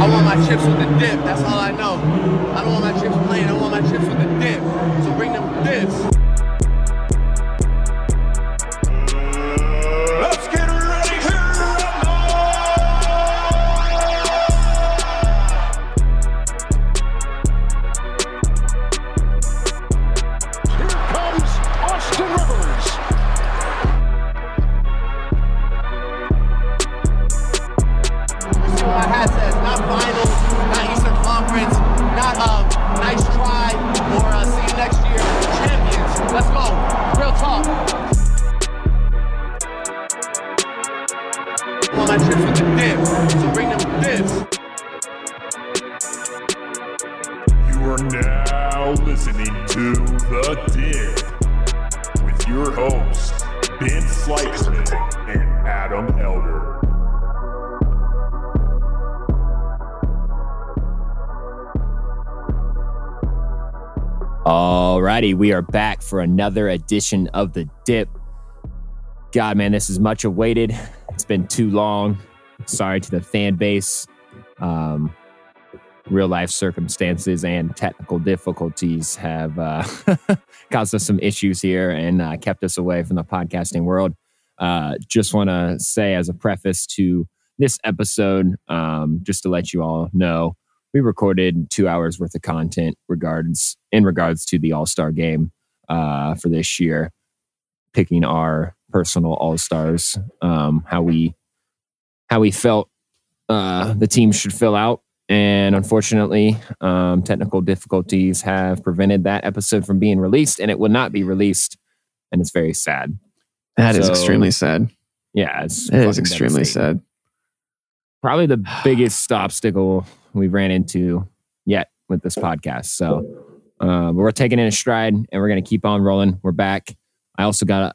I want my chips with the dip. That's all I know. I don't want my we are back for another edition of the Dip. God, man, this is much awaited. It's been too long. Sorry to the fan base. Um, real life circumstances and technical difficulties have uh, caused us some issues here and uh, kept us away from the podcasting world. Uh, just want to say, as a preface to this episode, um, just to let you all know, we recorded two hours worth of content regards in regards to the All Star game uh, for this year, picking our personal All Stars, um, how we how we felt uh, the team should fill out, and unfortunately, um, technical difficulties have prevented that episode from being released, and it will not be released, and it's very sad. That is So- extremely sad. Yeah, it's It is extremely sad. Probably the biggest obstacle we've ran into yet with this podcast. So uh, but we're taking it in stride, and we're going to keep on rolling. We're back. I also got a,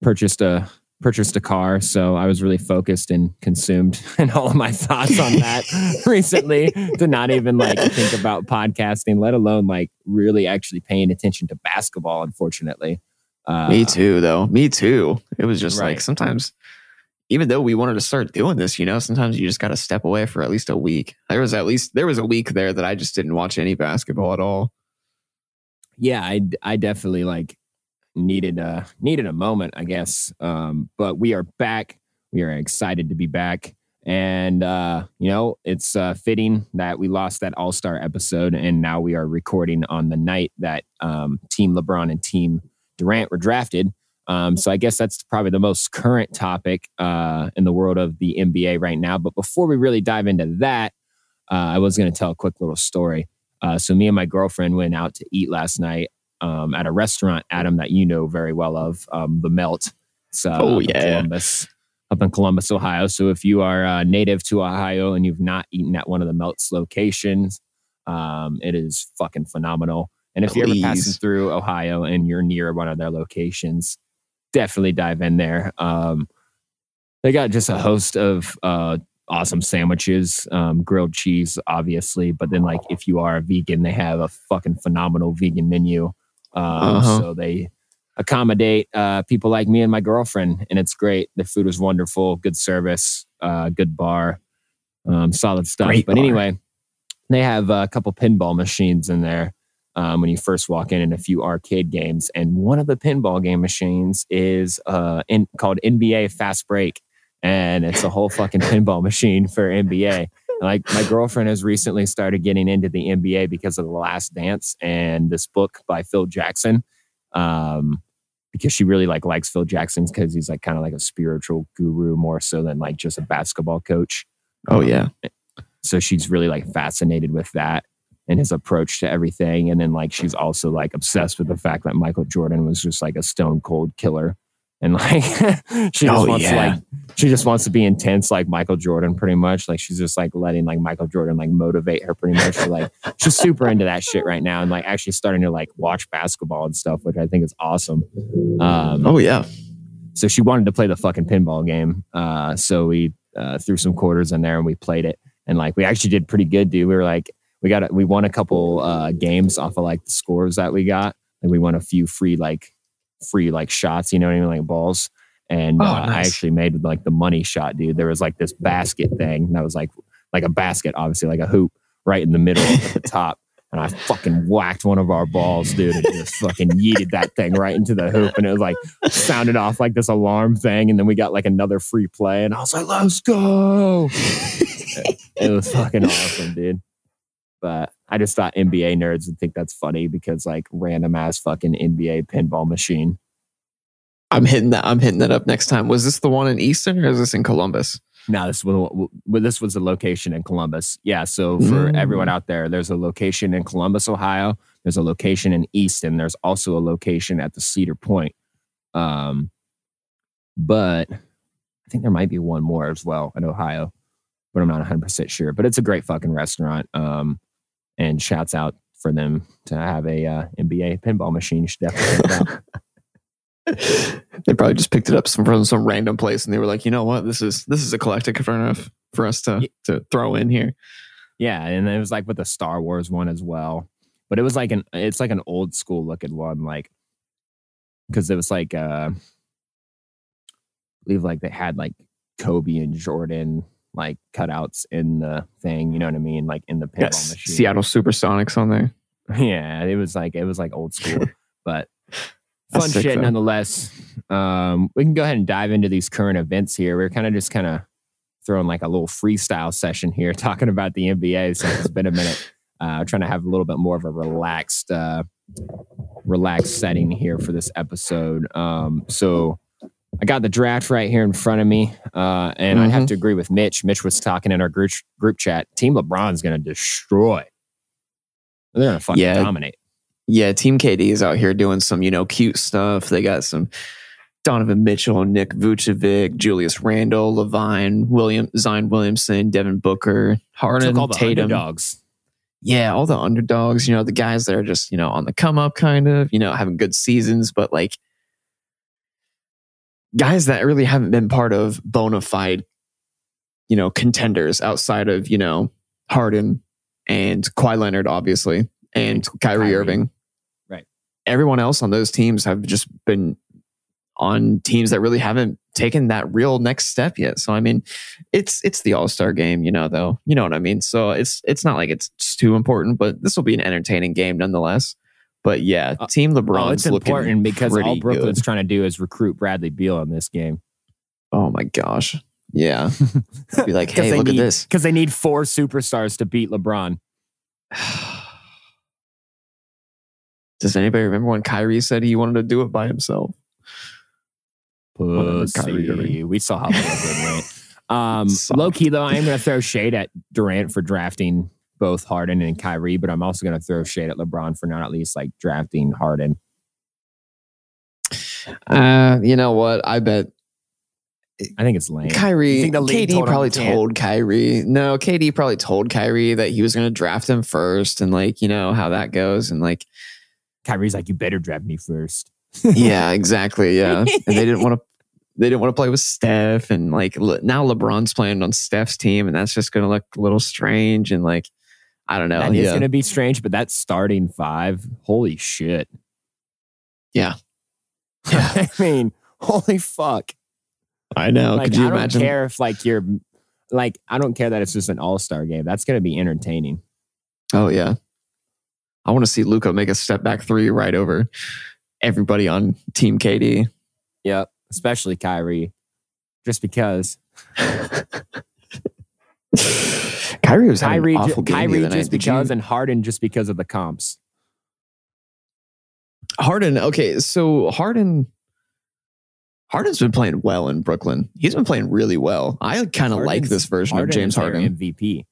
purchased a purchased a car, so I was really focused and consumed in all of my thoughts on that recently to not even like think about podcasting, let alone like really actually paying attention to basketball. Unfortunately, uh, Me too, though. Me too. It was just Right. like sometimes, even though we wanted to start doing this, you know, sometimes you just got to step away for at least a week. There was at least there was a week there that I just didn't watch any basketball at all. yeah i i definitely like needed a needed a moment i guess um but we are back we are excited to be back and uh you know it's uh fitting that we lost that all-star episode and now we are recording on the night that um team lebron and team durant were drafted um so i guess that's probably the most current topic uh in the world of the nba right now but before we really dive into that uh, i was going to tell a quick little story uh, so me and my girlfriend went out to eat last night um, at a restaurant, Adam, that you know very well of, um, the Melt. So uh, Oh, yeah. Columbus, up in Columbus, Ohio. So if you are uh, native to Ohio and you've not eaten at one of the Melt's locations, um, it is fucking phenomenal. And if you're ever passing through Ohio and you're near one of their locations, definitely dive in there. Um, they got just a host of uh, awesome sandwiches, um, grilled cheese, obviously. But then, like, if you are a vegan, they have a fucking phenomenal vegan menu. Um, Uh-huh. So they accommodate uh, people like me and my girlfriend, and it's great. The food was wonderful, good service, uh, good bar, um, solid stuff. Great but bar. anyway, they have a couple pinball machines in there. Um, when you first walk in, and a few arcade games, and one of the pinball game machines is uh, in, called NBA Fast Break, and it's a whole fucking pinball machine for NBA. Like my girlfriend has recently started getting into the NBA because of The Last Dance and this book by Phil Jackson. Um, because she really like likes Phil Jackson because he's like kind of like a spiritual guru more so than like just a basketball coach. Oh yeah, So she's really like fascinated with that and his approach to everything. And then like she's also like obsessed with the fact that Michael Jordan was just like a stone cold killer. And like she just Oh, wants to like she just wants to be intense like Michael Jordan pretty much. Like she's just like letting like Michael Jordan like motivate her pretty much. So, like she's super into that shit right now and like actually starting to like watch basketball and stuff, which I think is awesome. Um oh yeah. so she wanted to play the fucking pinball game. Uh, so we uh, threw some quarters in there and we played it. And like we actually did pretty good, dude. We were like, we got, a, we won a couple uh, games off of like the scores that we got, and we won a few free like free like shots. You know what I mean, like balls. And Oh, uh, I actually made like the money shot, dude. There was like this basket thing that was like like a basket, obviously, like a hoop right in the middle at the top. And I fucking whacked one of our balls, dude, and just fucking yeeted that thing right into the hoop. And it was like sounded off like this alarm thing. And then we got like another free play. And I was like, let's go. it was fucking awesome, dude. But I just thought NBA nerds would think that's funny because like random ass fucking NBA pinball machine. I'm hitting that. I'm hitting that up next time. Was this the one in Easton or is this in Columbus? No, this was this was a location in Columbus. Yeah, so for Mm. everyone out there, there's a location in Columbus, Ohio. There's a location in Easton. There's also a location at the Cedar Point. Um, but I think there might be one more as well in Ohio, but I'm not 100 percent sure. But it's a great fucking restaurant. Um, and shouts out for them to have a uh, NBA pinball machine. You should definitely check it out. they probably just picked it up some, from some random place and they were like, you know what, this is this is a collective enough for us to to throw in here. Yeah, and it was like with the Star Wars one as well. But it was like an it's like an old school looking one, like because it was like uh I believe like they had like Kobe and Jordan like cutouts in the thing, you know what I mean? Like in the pinball Yes, machine. Seattle Supersonics on there. Yeah, it was like it was like old school, but fun sick, shit though. nonetheless. Um, we can go ahead and dive into these current events here. We're kind of just kind of throwing like a little freestyle session here, talking about the NBA since it's been a minute. Uh, trying to have a little bit more of a relaxed, uh, relaxed setting here for this episode. Um, so I got the draft right here in front of me, uh, and I have Mhm. to agree with Mitch. Mitch was talking in our group group chat. Team LeBron's going to destroy. They're going to fucking Yeah. dominate. Yeah, Team KD is out here doing some, you know, cute stuff. They got some Donovan Mitchell, Nick Vucevic, Julius Randle, LaVine, William Zion Williamson, Devin Booker, Harden, Took all the Tatum. underdogs. Yeah, all the underdogs, you know, the guys that are just, you know, on the come up kind of, you know, having good seasons, but like guys that really haven't been part of bona fide, you know, contenders outside of, you know, Harden and Kawhi Leonard, obviously, and Kyrie, Kyrie. Irving. Right. Everyone else on those teams have just been on teams that really haven't taken that real next step yet. So I mean, it's it's the All Star game, you know. Though you know what I mean. So it's it's not like it's just too important, but this will be an entertaining game nonetheless. But yeah, Uh, Team LeBron's Oh, it's looking important because all Brooklyn's good. trying to do is recruit Bradley Beal in this game. Oh my gosh, yeah. Be like, hey, look need, at this. Because they need four superstars to beat LeBron. Does anybody remember when Kyrie said he wanted to do it by himself? Pussy. We saw how Brooklyn went. Um, low key though, I am going to throw shade at Durant for drafting both Harden and Kyrie, but I'm also going to throw shade at LeBron for not at least like drafting Harden. Uh, you know what? I bet I think it's lame. Kyrie, You think the KD told probably he told Kyrie. No, KD probably told Kyrie that he was going to draft him first, and like you know how that goes, and like Kyrie's like, you better draft me first. yeah, exactly, yeah. And they didn't want to. They didn't want to play with Steph, and like Le- now LeBron's playing on Steph's team, and that's just going to look a little strange. And like, I don't know. That is yeah, going to be strange, but that starting five, holy shit. Yeah. I mean, holy fuck. I know. like, Could you I don't imagine? care if like you're like I don't care that it's just an all star game. That's gonna be entertaining. Oh yeah, I want to see Luka make a step back three right over everybody on Team KD. Yep, especially Kyrie, just because Kyrie was having Kyrie, an awful game Kyrie just Did you- because, and Harden just because of the comps. Harden. Okay, so Harden. Harden's been playing well in Brooklyn. He's been playing really well. I kind of like this version of James Harden. MVP.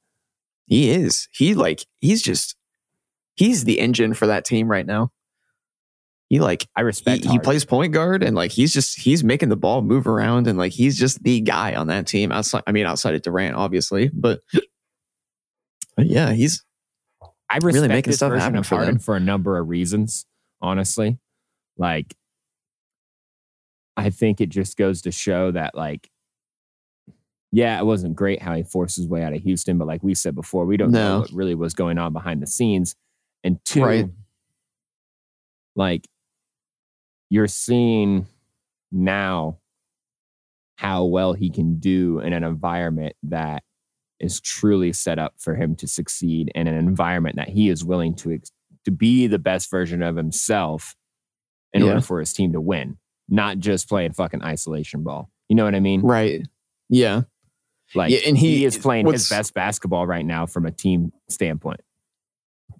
He is. He like he's just he's the engine for that team right now. He like I respect. he Harden. plays point guard and like he's just he's making the ball move around and like he's just the guy on that team. Outside, I mean, outside of Durant, obviously, but, but yeah, he's I respect really making this stuff version happen of for Harden them. for a number of reasons. Honestly, like I think it just goes to show that like. Yeah, it wasn't great how he forced his way out of Houston, but like we said before, we don't know what really was going on behind the scenes. And two, Right. like you're seeing now how well he can do in an environment that is truly set up for him to succeed in an environment that he is willing to ex- to be the best version of himself in Yeah. order for his team to win, not just playing fucking isolation ball. You know what I mean? Right. Yeah. Like Yeah, and he, he- is playing his best basketball right now from a team standpoint.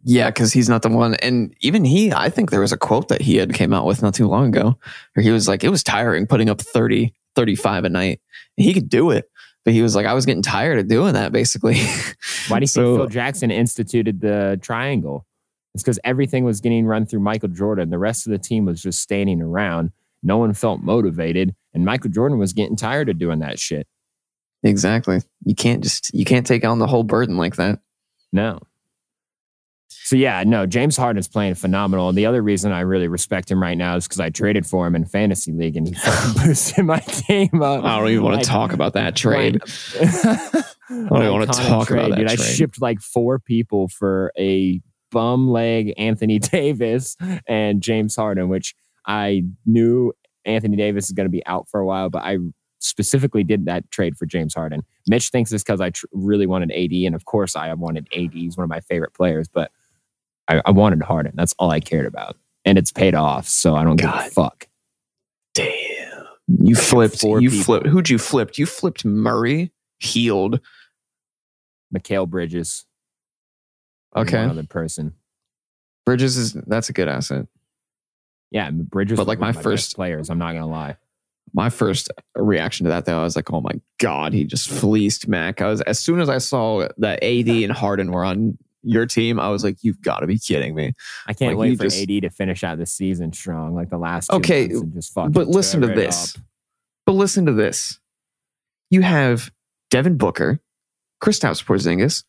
Yeah, because he's not the one. And even he, I think there was a quote that he had came out with not too long ago where he was like, it was tiring putting up 30, 35 a night. He could do it. But he was like, I was getting tired of doing that basically. Why do you So- think Phil Jackson instituted the triangle? It's because everything was getting run through Michael Jordan. The rest of the team was just standing around. No one felt motivated, and Michael Jordan was getting tired of doing that shit. exactly. You can't just, you can't take on the whole burden like that. No. So yeah, no, James Harden is playing phenomenal. And the other reason I really respect him right now is because I traded for him in fantasy league and he boosted my team up. I don't even want Like, to talk about that trade. I don't even wanna talk about that dude. I shipped like four people for a bum leg Anthony Davis and James Harden, which I knew Anthony Davis is going to be out for a while, but I specifically did that trade for James Harden. Mitch thinks it's because I tr- really wanted AD, and of course I wanted AD. He's one of my favorite players, but I, I wanted Harden. That's all I cared about, and it's paid off. So I don't give a fuck. Damn. You flipped, you people. flipped. Who'd you flipped? You flipped Murray, healed. Mikal Bridges. Okay. one other person. Bridges is, that's a good asset. Yeah, Bridges. But, like, one my first- players. I'm not gonna lie. My first reaction to that though, I was like, "Oh my god, he just fleeced Mac." I was as soon as I saw that AD and Harden were on your team, I was like, "You've got to be kidding me!" I can't Like, wait for just- AD to finish out the season strong, like the last. Okay, just fucking But listen to this. up. But listen to this. You have Devin Booker, Kristaps Porzingis,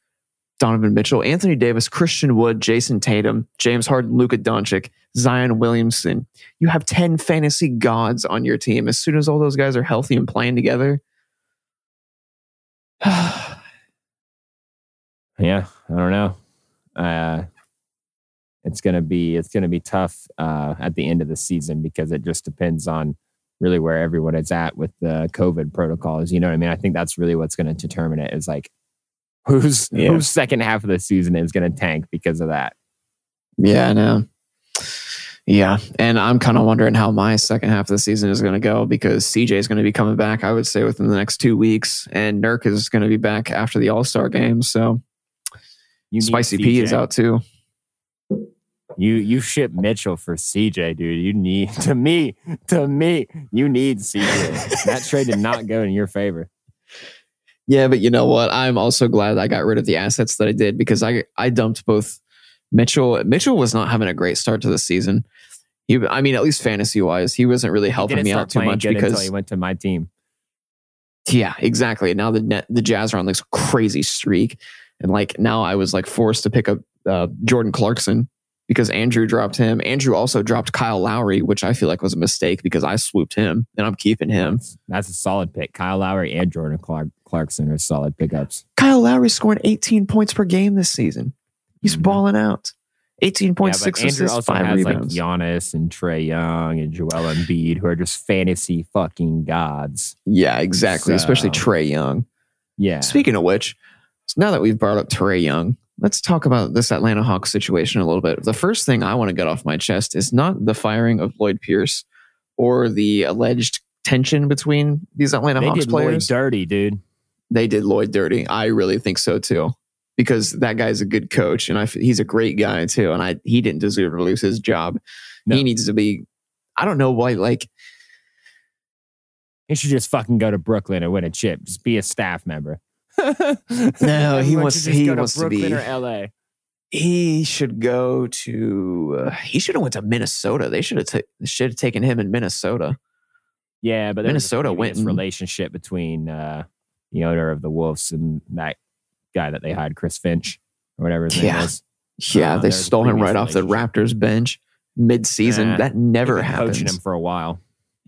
Donovan Mitchell, Anthony Davis, Christian Wood, Jayson Tatum, James Harden, Luka Doncic, Zion Williamson. You have 10 fantasy gods on your team. As soon as all those guys are healthy and playing together, Yeah, I don't know. Uh, it's gonna be it's gonna be tough uh, at the end of the season because it just depends on really where everyone is at with the COVID protocols. You know what I mean? I think that's really what's going to determine it. Is like who's Yeah. whose second half of the season is going to tank because of that. Yeah, I know. Yeah, and I'm kind of wondering how my second half of the season is going to go because CJ is going to be coming back. I would say within the next two weeks, and Nurk is going to be back after the All Star game. So You Spicy P is out too. You you ship Mitchell for CJ, dude. You need to me to me. You need CJ. that trade did not go in your favor. Yeah, but you know what? I'm also glad I got rid of the assets that I did because I I dumped both Mitchell. Mitchell was not having a great start to the season. He, I mean, at least fantasy wise, he wasn't really helping me out too much because he went to my team. Yeah, exactly. Now the net, the Jazz are on this crazy streak, and like now I was like forced to pick up uh, Jordan Clarkson because Andrew dropped him. Andrew also dropped Kyle Lowry, which I feel like was a mistake because I swooped him and I'm keeping him. That's, that's a solid pick. Kyle Lowry and Jordan Clark, Clarkson are solid pickups. Kyle Lowry scoring 18 points per game this season. He's Mhm. balling out. 18 Yeah, points, but six Andrew assists, five has rebounds. like Giannis and Trae Young and Joel Embiid, who are just fantasy fucking gods. yeah, exactly. Especially Trae Young. Yeah, Speaking of which, so now that we've brought up Trae Young, let's talk about this Atlanta Hawks situation a little bit. The first thing I want to get off my chest is not the firing of Lloyd Pierce or the alleged tension between these Atlanta they Hawks did Lloyd players. dirty, dude. They did Lloyd dirty. I really think so too. Because that guy's a good coach and I, f- he's a great guy too. And I, he didn't deserve to lose his job. No. He needs to be, I don't know why, like, He should just fucking go to Brooklyn and win a chip. Just be a staff member. No, he Everyone wants- should just he go wants to Brooklyn be- or LA. he should go to, uh, he should have went to Minnesota. They should have, ta- should have taken him in Minnesota. Yeah, but there Minnesota went previous relationship between uh, the owner of the Wolves and that guy that they hired, Chris Finch or whatever his Yeah. name is. Yeah, Uh, they stole him right off the Raptors bench mid season. Nah, that never happens. Coaching him for a while.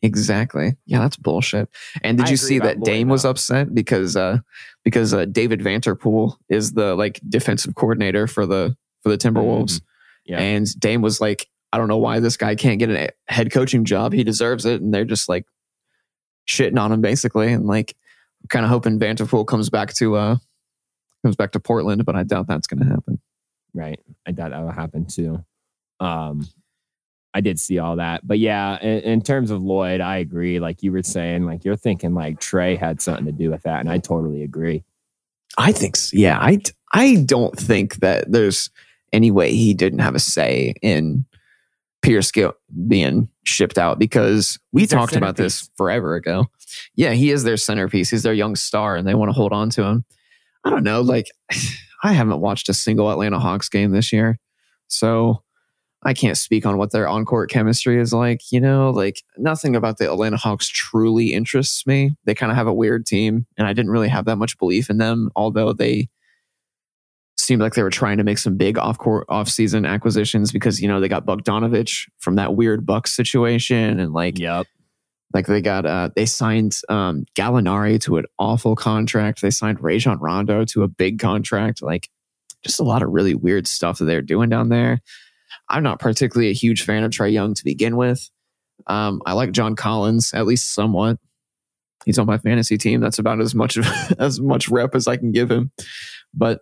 Exactly. Yeah, that's bullshit. And did I you see that Lloyd, Dame was upset because uh because uh, David Vanterpool is the like defensive coordinator for the for the Timberwolves. Mm-hmm. Yeah. And Dame was like, I don't know why this guy can't get a head coaching job. He deserves it. And they're just like shitting on him basically. And like kind of hoping Vanterpool comes back to uh comes back to Portland, but I doubt that's going to happen. Right. I doubt that would happen too. Um, I did see all that, but yeah, in, in, terms of Lloyd, I agree. Like you were saying, like you're thinking like Trae had something to do with that, and I totally agree. I think, yeah, I I don't think that there's any way he didn't have a say in Pierce being shipped out because we He's talked about this forever ago. Yeah, he is their centerpiece. He's their young star, and they want to hold on to him. I don't know. Like, I haven't watched a single Atlanta Hawks game this year, so I can't speak on what their on court chemistry is like. You know, like nothing about the Atlanta Hawks truly interests me. They kind of have a weird team, and I didn't really have that much belief in them, although they seemed like they were trying to make some big off court off season acquisitions because you know they got Bogdanovic from that weird Bucks situation and like yep. Like they got uh they signed um Gallinari to an awful contract. They signed Rajon Rondo to a big contract. Like just a lot of really weird stuff that they're doing down there. I'm not particularly a huge fan of Trae Young to begin with. Um, I like John Collins at least somewhat. He's on my fantasy team. That's about as much as much rep as I can give him. But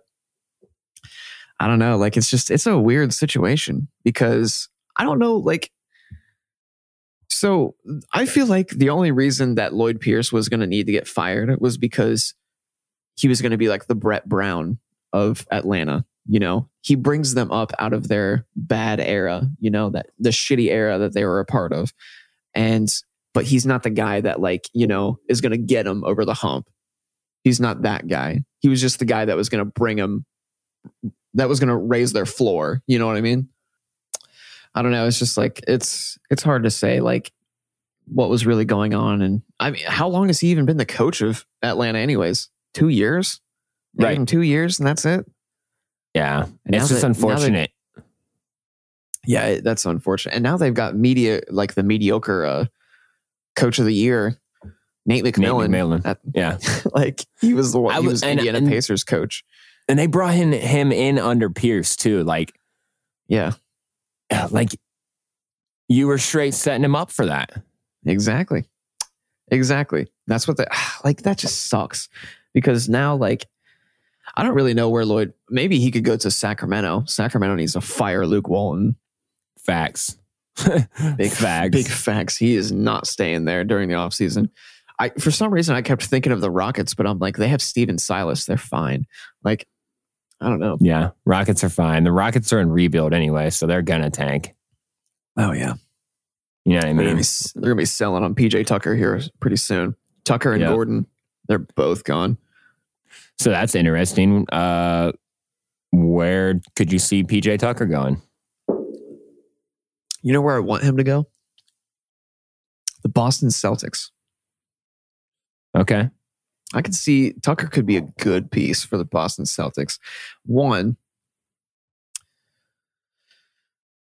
I don't know. Like it's just it's a weird situation because I don't know. Like so, I feel like the only reason that Lloyd Pierce was going to need to get fired was because he was going to be like the Brett Brown of Atlanta. You know, he brings them up out of their bad era. You know that the shitty era that they were a part of, and but he's not the guy that like you know is going to get them over the hump. He's not that guy. He was just the guy that was going to bring them that was going to raise their floor. You know what I mean? I don't know. It's just like it's it's hard to say like what was really going on. And I mean, how long has he even been the coach of Atlanta? Anyways, two years, right? Two years, and that's it. Yeah, and it's just that, unfortunate. yeah, that's unfortunate. And now they've got media like the mediocre uh, coach of the year, Nate McMillan. Nate McMillan. Yeah, like he was the one. He was and, Indiana and, Pacers coach. And they brought him him in under Pierce too. Like, yeah, like you were straight setting him up for that. Exactly, exactly. That's what the like. That just sucks because now like I don't really know where Lloyd. Maybe he could go to Sacramento. Sacramento needs to fire Luke Walton. Facts. big facts. Big facts. He is not staying there during the offseason. I for some reason I kept thinking of the Rockets, but I'm like, they have Stephen Silas. They're fine. Like I don't know. Yeah, Rockets are fine. The Rockets are in rebuild anyway, so they're gonna tank. Oh yeah, you know what I mean. They're gonna be, they're gonna be selling on PJ Tucker here pretty soon. Tucker and yep. Gordon, they're both gone. So that's interesting. Uh, where could you see PJ Tucker going? You know where I want him to go? The Boston Celtics. Okay. I could see Tucker could be a good piece for the Boston Celtics. One,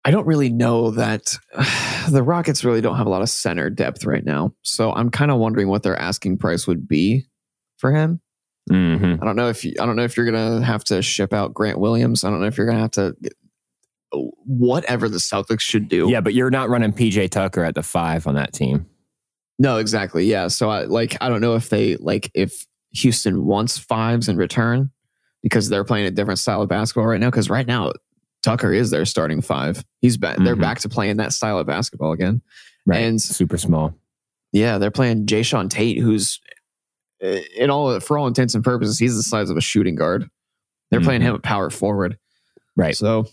I don't really know that the Rockets really don't have a lot of center depth right now. So I'm kind of wondering what their asking price would be for him. Mm-hmm. I don't know if you, I don't know if you're gonna have to ship out Grant Williams. I don't know if you're gonna have to get, whatever the Celtics should do. Yeah, but you're not running PJ Tucker at the five on that team. No, exactly. Yeah. So I like I don't know if they like if Houston wants fives in return because they're playing a different style of basketball right now. Because right now Tucker is their starting five. He's back. Mm-hmm. They're back to playing that style of basketball again. Right. And super small. Yeah, they're playing Jae'Sean Tate, who's in all for all intents and purposes, he's the size of a shooting guard. They're mm-hmm. playing him at power forward. Right. So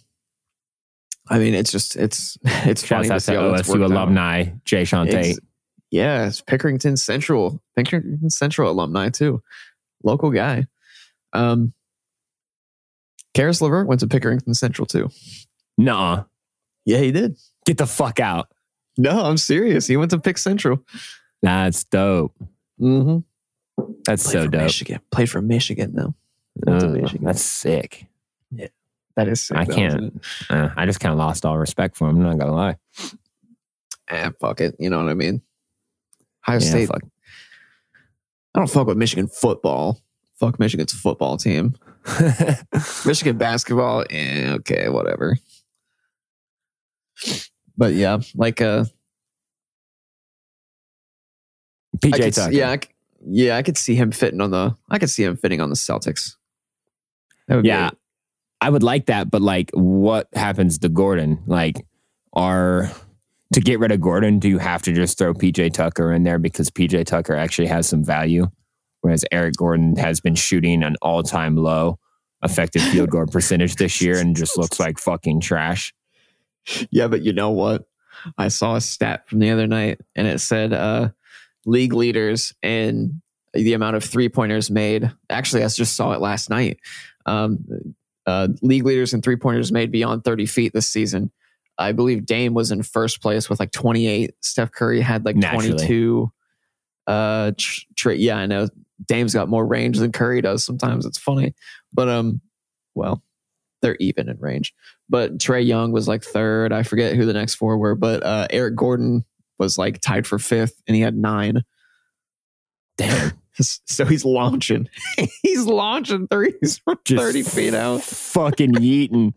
I mean, it's just it's it's Shouts funny to see to OSU alumni Jae'Sean Tate. Yeah, it's Pickerington Central, Pickerington Central alumni too, local guy. Um, Caris LeVert went to Pickerington Central too. Nah. Yeah, he did. Get the fuck out. No, I'm serious. He went to Pick Central. That's dope. Mm-hmm. That's Played so dope. Michigan. Played for Michigan though. Michigan. That's sick. Yeah, that is. Sick, I can't. Uh, I just kind of lost all respect for him. I'm not gonna lie. Ah, fuck it. You know what I mean. Ohio yeah, State. Fuck. I don't fuck with Michigan football. Fuck Michigan's football team. Michigan basketball, eh, okay, whatever. But yeah, like uh PJ Tucker. Yeah, I, yeah, I could see him fitting on the. I could see him fitting on the Celtics. That would Yeah. I would like that, but like, what happens to Gordon? Like, are to get rid of Gordon, do you have to just throw PJ Tucker in there because PJ Tucker actually has some value, whereas Eric Gordon has been shooting an all-time low effective field goal percentage this year and just looks like fucking trash. Yeah, but you know what? I saw a stat from the other night and it said uh league leaders in the amount of three pointers made. Actually, I just saw it last night. Um uh league leaders in three pointers made beyond 30 feet this season. I believe Dame was in first place with like 28. Steph Curry had like Naturally. 22. Uh tr- tr- yeah, I know Dame's got more range than Curry does sometimes. It's funny. But um well, they're even in range but Trae Young was like third. I forget who the next four were, but uh, Eric Gordon was like tied for fifth, and he had nine. Damn. So he's launching. he's launching threes from Just thirty feet out. Fucking yeeting.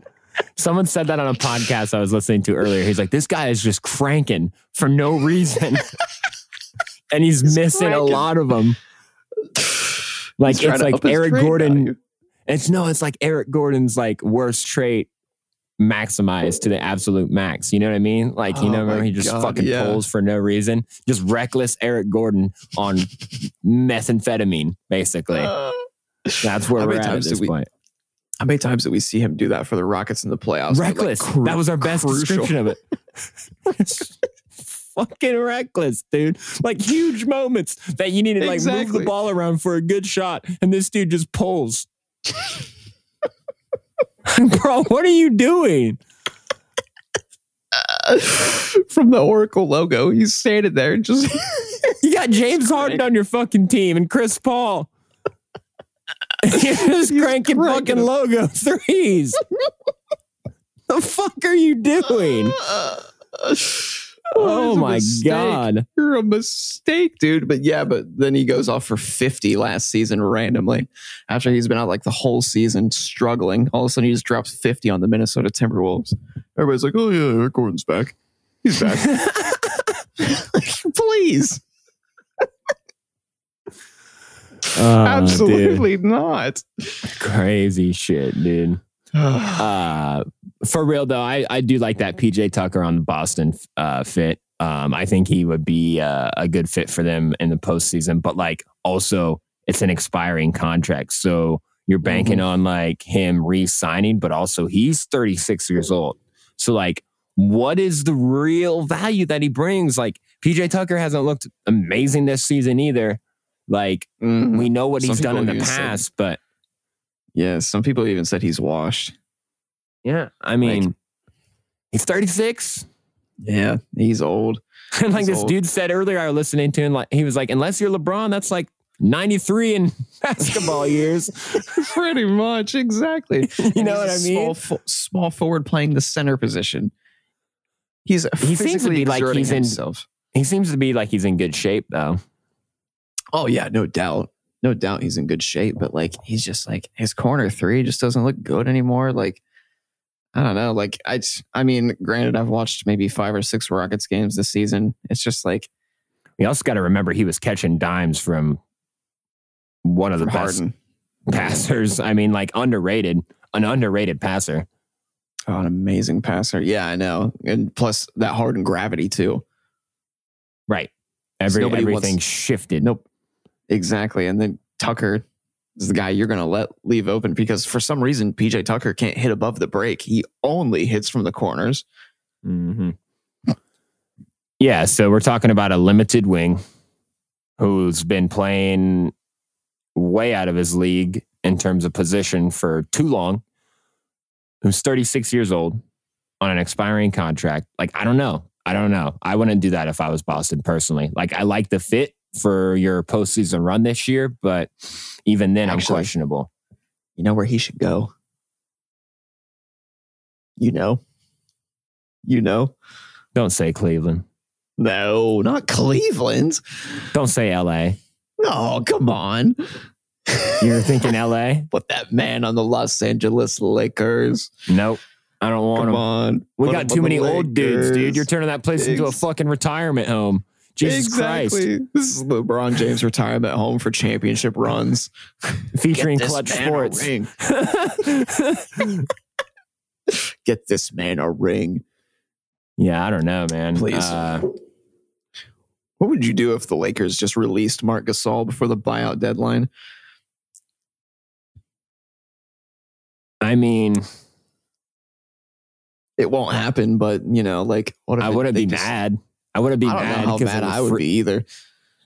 Someone said that on a podcast I was listening to earlier. He's like, this guy is just cranking for no reason. and he's, He's missing a lot of them. Like He's it's like Eric Gordon. It's no, it's like Eric Gordon's like worst trait maximized to the absolute max. You know what I mean? Like, you Oh know, he just God, fucking yeah. pulls for no reason. Just reckless Eric Gordon on methamphetamine, basically. Uh, That's where we're at at this we- point. How many times did we see him do that for the Rockets in the playoffs? Like, reckless. cru- that was our best crucial. description of it. Fucking reckless, dude. Like huge moments that you need to like move the ball around for a good shot, and this dude just pulls. Bro, what are you doing? From the Oracle logo, he's standing there just. You got James Harden on your fucking team and Chris Paul. You're just He's cranking cranking fucking logo threes. the fuck are you doing? Oh, oh a my god. You're a mistake, dude. But yeah, but then he goes off for 50 last season randomly. After he's been out like the whole season struggling, all of a sudden he just drops 50 on the Minnesota Timberwolves. Everybody's like, oh yeah, Eric Gordon's back. He's back. Please. Oh, Absolutely not. Crazy shit, dude. Uh, for real though, I, I do like that PJ Tucker on the Boston uh, fit. Um, I think he would be uh, a good fit for them in the postseason, but like also it's an expiring contract. So you're banking on like him re signing, but also he's 36 years old. So, like, what is the real value that he brings? Like, PJ Tucker hasn't looked amazing this season either. Like, Mhm. we know what Some he's done in the even said- past, but yeah, some people even said he's washed. yeah, I mean, he's 36. Yeah, he's old. And like He's this old. dude said earlier, I was listening to him, like, he was like, unless you're LeBron, that's like 93 in basketball years. Pretty much, exactly. You know He's what a I Small, mean? fo- small forward playing the center position. He's He seems to be like exerting he's in- himself. He seems to be like he's in good shape, though. Oh yeah, no doubt, no doubt he's in good shape. But like, he's just like his corner three just doesn't look good anymore. Like, I don't know. Like, I, I mean, granted, I've watched maybe five or six Rockets games this season. It's just like We also got to remember he was catching dimes from one of the best Harden, passers. I mean, like underrated, an underrated passer. oh, an amazing passer. Yeah, I know, and plus that Harden gravity too. Right. Every nobody wants- everything shifted. Nope. Exactly. And then Tucker is the guy you're going to let leave open because for some reason PJ Tucker can't hit above the break. He only hits from the corners. hmm Yeah, so we're talking about a limited wing who's been playing way out of his league in terms of position for too long, who's 36 years old on an expiring contract. Like, I don't know. I don't know. I wouldn't do that if I was Boston personally. Like, I like the fit for your postseason run this year, but even then, Actually- I'm questionable. You know where he should go? You know? You know? Don't say Cleveland. No, not Cleveland. Don't say LA. Oh, come on. You're thinking LA? Put that man on the Los Angeles Lakers. Nope. I don't want Come him. on. We got too many old dudes, dude. You're turning that place into a fucking retirement home. Jesus Christ. This is LeBron James retirement home for championship runs. Featuring Clutch Sports. Get this man a ring. yeah, I don't know, man. Please. Uh, What would you do if the Lakers just released Marc Gasol before the buyout deadline? I mean, It won't happen, but you know, like what if I wouldn't they be just- mad. I wouldn't be I mad how mad it I would would free, be either.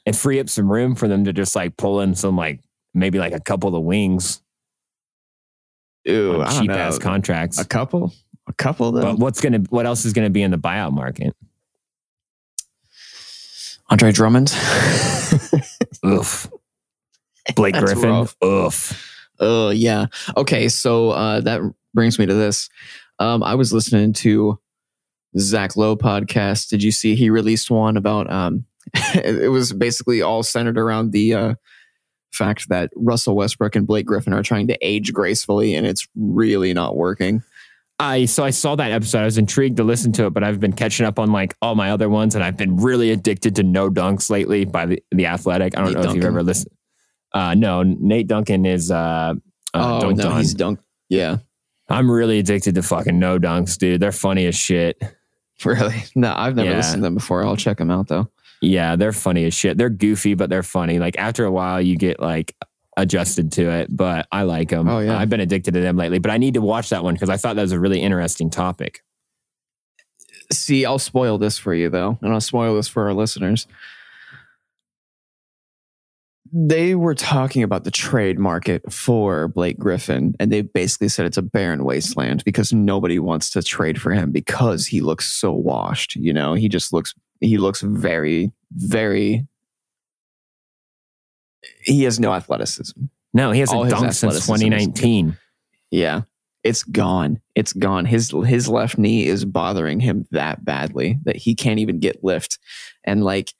and free up some room for them to just like pull in some like maybe like a couple of the wings Ew, on I don't cheap ass contracts. A couple, a couple though. But what's gonna what else is gonna be in the buyout market? Andre Drummond. Oof. Blake Griffin. rough. Oof. Oh yeah. Okay, so uh, that brings me to this. Um, I was listening to Zach Lowe podcast. Did you see he released one about? Um, it was basically all centered around the uh, fact that Russell Westbrook and Blake Griffin are trying to age gracefully, and it's really not working. I so I saw that episode. I was intrigued to listen to it, but I've been catching up on like all my other ones, and I've been really addicted to No Dunks lately by the, the Athletic. I don't Nate know if you've ever listened. Uh, no, Nate Duncan is uh, uh oh no, on. he's dunk. Yeah, I'm really addicted to fucking No Dunks, dude. They're funny as shit. really. No, I've never Yeah. listened to them before. I'll check them out though. Yeah, they're funny as shit. They're goofy, but they're funny. Like after a while, you get like adjusted to it. But I like them. Oh, yeah. I've been addicted to them lately. But I need to watch that one because I thought that was a really interesting topic. See, I'll spoil this for you though, and I'll spoil this for our listeners. They were talking about the trade market for Blake Griffin, and they basically said it's a barren wasteland because nobody wants to trade for him because he looks so washed. You know, he just looks he looks very, very he has no athleticism. No, he hasn't dunked since 2019. Yeah. It's gone. It's gone. His his left knee is bothering him that badly that he can't even get lift. And like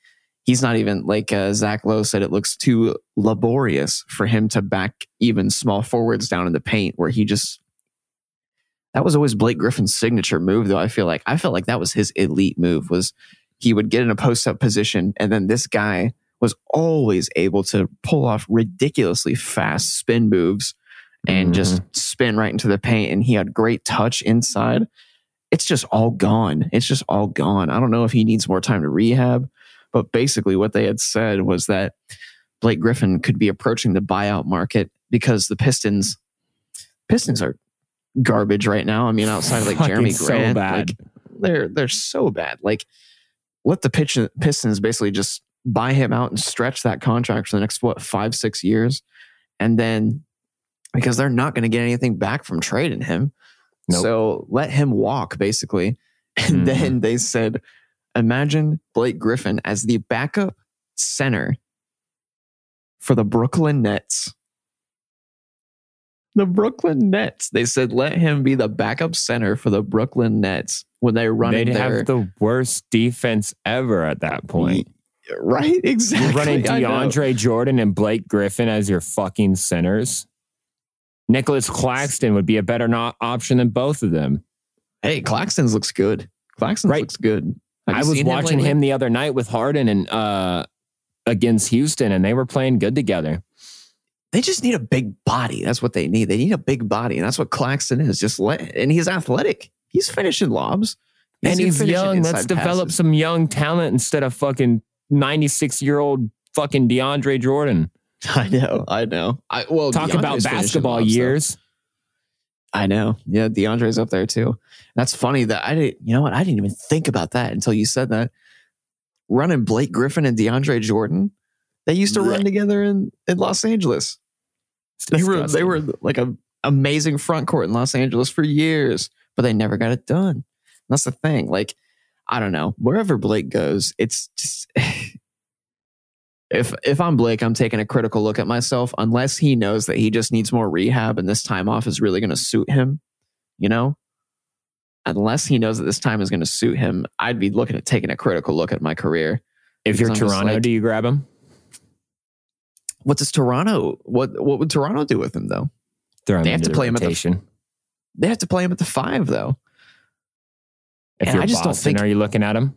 he's not even like uh, Zach Lowe said, it looks too laborious for him to back even small forwards down in the paint where he just that was always Blake Griffin's signature move, though. I feel like I felt like that was his elite move was he would get in a post up position and then this guy was always able to pull off ridiculously fast spin moves and just spin right into the paint. And he had great touch inside. It's just all gone. It's just all gone. I don't know if he needs more time to rehab, but basically what they had said was that Blake Griffin could be approaching the buyout market because the Pistons Pistons are garbage right now. I mean, outside of like Fucking Jerami so Grant, bad. like they're they're so bad. Like let the pitch, Pistons basically just buy him out and stretch that contract for the next what five six years, and then because they're not going to get anything back from trading him, Nope. so let him walk basically. And Mhm. then they said, imagine Blake Griffin as the backup center for the Brooklyn Nets. The Brooklyn Nets. They said let him be the backup center for the Brooklyn Nets when they run. They'd their have the worst defense ever at that point. right exactly. You're running DeAndre Jordan and Blake Griffin as your fucking centers. Nicolas Claxton would be a better not option than both of them. Hey, Claxton's looks good. Claxton Right. looks good. Have I was watching lately? him, the other night with Harden and uh against Houston, and they were playing good together. They just need a big body. That's what they need. They need a big body, and that's what Claxton is. Just let, and he's athletic. He's finishing lobs, and he's young. Let's inside develop some young talent instead of fucking 96 year old fucking DeAndre Jordan. I know, I know. I well, Talk DeAndre's about basketball lobs, though. I know. Yeah, DeAndre's up there too. That's funny that I didn't. You know what? I didn't even think about that until you said that. Running Blake Griffin and DeAndre Jordan, they used to run together in in Los Angeles. They were they were like a amazing front court in Los Angeles for years, but they never got it done. That's the thing. Like, I don't know. Wherever Blake goes, it's just if if I'm Blake, I'm taking a critical look at myself, unless he knows that he just needs more rehab and this time off is really gonna suit him, you know? Unless he knows that this time is gonna suit him, I'd be looking at taking a critical look at my career. If you're I'm Toronto, like- do you grab him? What does Toronto what what would Toronto do with him though? Throw him They have to play him at the- They have to play him at the five though. If and you're I just don't Boston, think- are you looking at him?